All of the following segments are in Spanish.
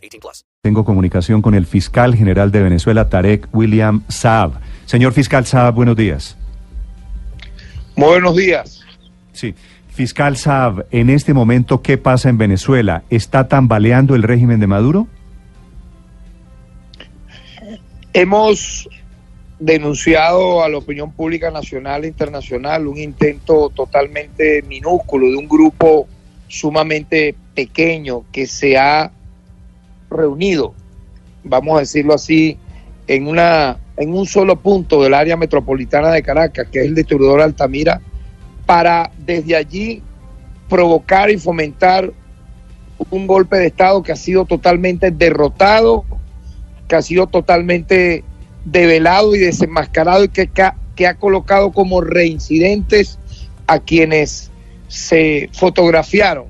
18 plus. Tengo comunicación con el fiscal general de Venezuela, Tarek William Saab. Señor fiscal Saab, buenos días. Muy buenos días. Sí. Fiscal Saab, en este momento, ¿qué pasa en Venezuela? ¿Está tambaleando el régimen de Maduro? Hemos denunciado a la opinión pública nacional e internacional un intento totalmente minúsculo de un grupo sumamente pequeño que se ha reunido, vamos a decirlo así, en una en un solo punto del área metropolitana de Caracas, que es el distribuidor Altamira, para desde allí provocar y fomentar un golpe de Estado que ha sido totalmente derrotado, que ha sido totalmente develado y desenmascarado y que, que ha colocado como reincidentes a quienes se fotografiaron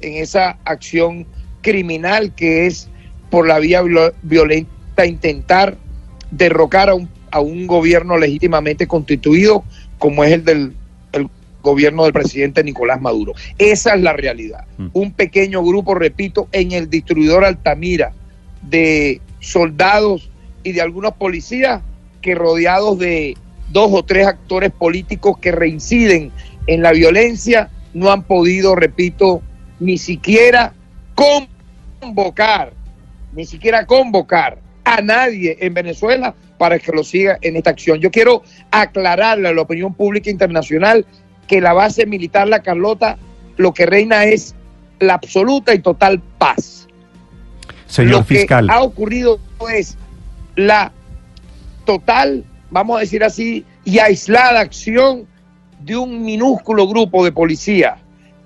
en esa acción criminal que es por la vía violenta intentar derrocar a un, a un gobierno legítimamente constituido como es el del el gobierno del presidente Nicolás Maduro. Esa es la realidad. Mm. Un pequeño grupo, repito, en el distribuidor Altamira de soldados y de algunos policías que rodeados de dos o tres actores políticos que reinciden en la violencia no han podido, repito, ni siquiera convocar, ni siquiera convocar a nadie en Venezuela para que lo siga en esta acción. Yo quiero aclararle a la opinión pública internacional que la base militar La Carlota lo que reina es la absoluta y total paz. Señor lo fiscal. que ha ocurrido es la total, vamos a decir así, y aislada acción de un minúsculo grupo de policía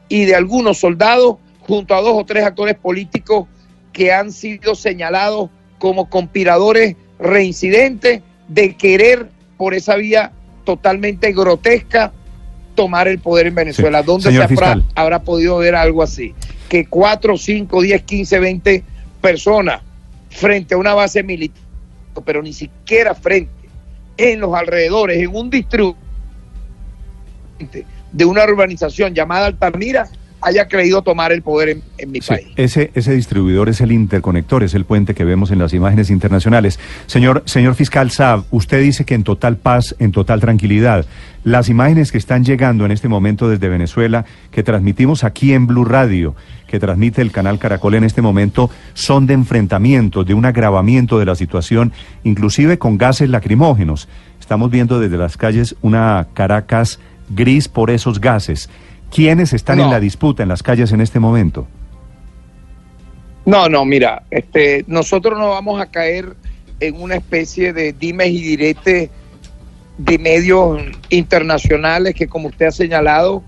y de algunos soldados junto a dos o tres actores políticos que han sido señalados como conspiradores reincidentes de querer por esa vía totalmente grotesca tomar el poder en Venezuela. ¿Dónde se habrá, habrá, podido ver algo así? Que cuatro, cinco, diez, quince, veinte personas frente a una base militar pero ni siquiera frente, en los alrededores, en un distrito de una urbanización llamada Altamira, haya creído tomar el poder en, mi país. Ese, ese distribuidor es el interconector, es el puente que vemos en las imágenes internacionales. Señor, señor fiscal Saab, usted dice que en total paz, en total tranquilidad. Las imágenes que están llegando en este momento desde Venezuela, que transmitimos aquí en Blue Radio, que transmite el canal Caracol en este momento, son de enfrentamiento, de un agravamiento de la situación, inclusive con gases lacrimógenos. Estamos viendo desde las calles una Caracas gris por esos gases. ¿Quiénes están en la disputa en las calles en este momento? No, no, mira, este, nosotros no vamos a caer en una especie de dimes y diretes de medios internacionales que, como usted ha señalado,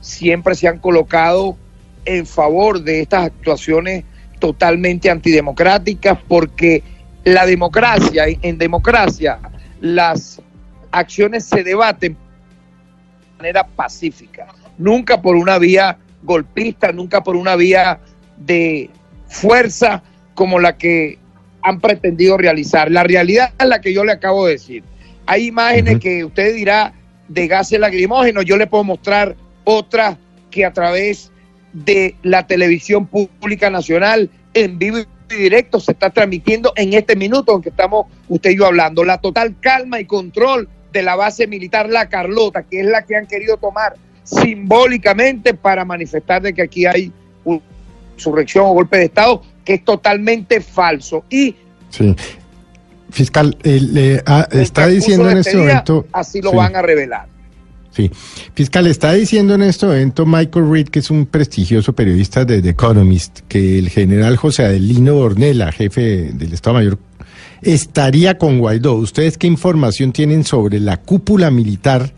siempre se han colocado en favor de estas actuaciones totalmente antidemocráticas, porque la democracia, en democracia, las acciones se debaten de manera pacífica nunca por una vía golpista, nunca por una vía de fuerza como la que han pretendido realizar. La realidad es la que yo le acabo de decir. Hay imágenes que usted dirá de gases lacrimógenos, yo le puedo mostrar otras que a través de la televisión pública nacional en vivo y directo se está transmitiendo en este minuto en que estamos usted y yo hablando. La total calma y control de la base militar La Carlota, que es la que han querido tomar simbólicamente para manifestar de que aquí hay una insurrección o golpe de Estado, que es totalmente falso. Y sí. Fiscal, eh, ah, está diciendo en este, momento... Así lo van a revelar. Sí. Fiscal, está diciendo en este momento Michael Reed, que es un prestigioso periodista de The Economist, que el general José Adelino Ornella, jefe del Estado Mayor, estaría con Guaidó. ¿Ustedes qué información tienen sobre la cúpula militar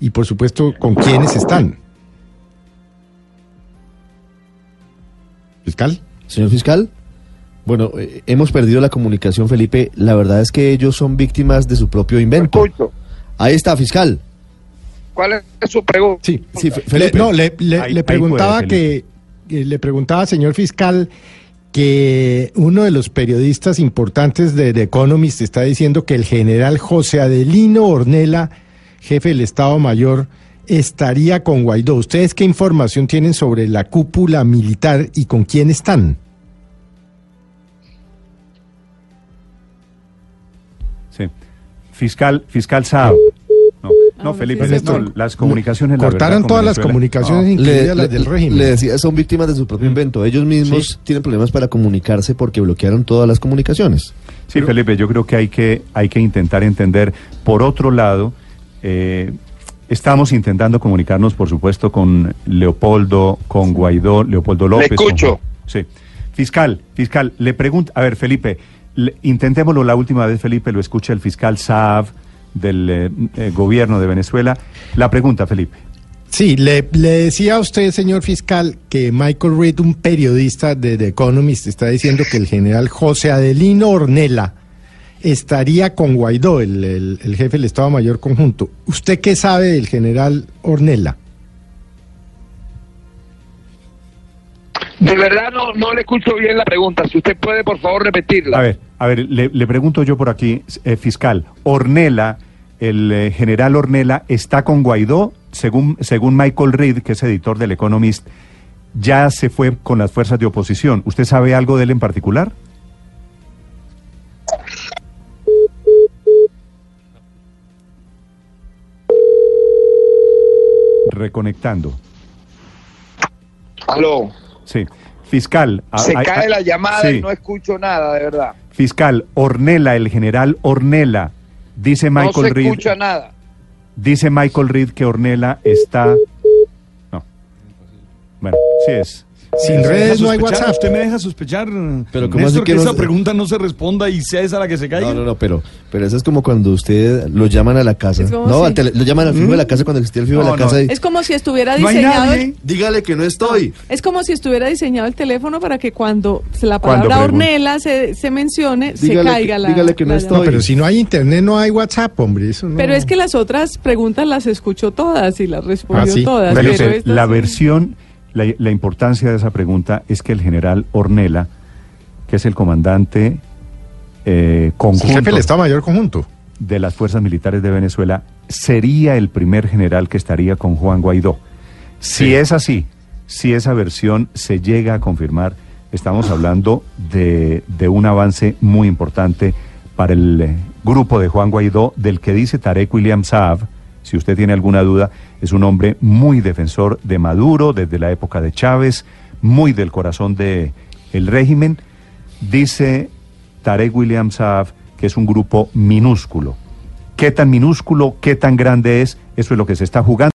y por supuesto con quiénes están. Fiscal, señor fiscal. Bueno, eh, hemos perdido la comunicación, Felipe. La verdad es que ellos son víctimas de su propio invento. escucho. Ahí está, fiscal. ¿Cuál es su pregunta? Sí, Sí, Fe- Le- Felipe. no, le, le- Ahí- le ahí preguntaba puede, que, que le preguntaba, señor fiscal, que uno de los periodistas importantes de The Economist está diciendo que el general José Adelino Ornella, jefe del Estado Mayor, estaría con Guaidó. ¿Ustedes qué información tienen sobre la cúpula militar y con quién están? Sí. Fiscal, fiscal Saab. No, no Ah, Felipe, sí, esto, sí. las comunicaciones. la Cortaron todas las comunicaciones, No. incluidas las del régimen. le decía, son víctimas de su propio invento. Ellos mismos Sí. tienen problemas para comunicarse porque bloquearon todas las comunicaciones. Sí, Felipe, yo creo que hay que, hay que intentar entender. Por otro lado, eh, estamos intentando comunicarnos, por supuesto, con Leopoldo, con Guaidó, Leopoldo López. con escucho. Sí. Fiscal, fiscal, le pregunto, a ver, Felipe, le- intentémoslo la última vez, Felipe, lo escucha el fiscal Saab del eh, eh, gobierno de Venezuela. La pregunta, Felipe. Sí, le, le decía a usted, señor fiscal, que Michael Reed, un periodista de The Economist, está diciendo que el general José Adelino Ornella estaría con Guaidó, el, el- el jefe del Estado Mayor Conjunto. ¿Usted qué sabe del general Ornella? De verdad no, no le escucho bien la pregunta. Si usted puede, por favor, repetirla. A ver, a ver, le, le pregunto yo por aquí, eh, fiscal, Ornella, el eh, general Ornella, ¿está con Guaidó? Según, según Michael Reed, que es editor del Economist, ya se fue con las fuerzas de oposición. ¿Usted sabe algo de él en particular? Reconectando. Aló. Sí. Fiscal. Se cae la llamada sí. y no escucho nada, de verdad. Fiscal, Ornella, el general Ornella, dice No Michael se Reed. escucha nada. Dice Michael Reed que Ornella está. No. Bueno, sí es. Sin Me redes no hay WhatsApp. Usted me deja sospechar, Pero ¿cómo Néstor, que que no esa se- pregunta no se responda y sea esa la que se caiga. No, no, no, pero, pero eso es como cuando usted lo llaman a la casa. Es como No, si- tele- lo llaman al fijo de la casa cuando existía el fijo de No, la no. casa y Es como si estuviera diseñado. el- dígale que no estoy. es como si estuviera diseñado el teléfono para que cuando la palabra. Ornella se, se mencione, se Dígale caiga que- la. dígale que no la estoy. Pero si no hay internet no hay WhatsApp, hombre. Eso no. Pero es que las otras preguntas las escuchó todas y las respondió Ah, sí. todas. Pero pero estas la versión, la, la importancia de esa pregunta es que el general Ornella, que es el comandante eh, el conjunto jefe del Estado Mayor Conjunto. de las fuerzas militares de Venezuela, sería el primer general que estaría con Juan Guaidó. Si Sí. es así, si esa versión se llega a confirmar, estamos hablando de, de un avance muy importante para el eh, grupo de Juan Guaidó, del que dice Tarek William Saab, si usted tiene alguna duda, es un hombre muy defensor de Maduro desde la época de Chávez, muy del corazón del el régimen. Dice Tarek William Saab que es un grupo minúsculo. ¿Qué tan minúsculo, qué tan grande es? Eso es lo que se está jugando.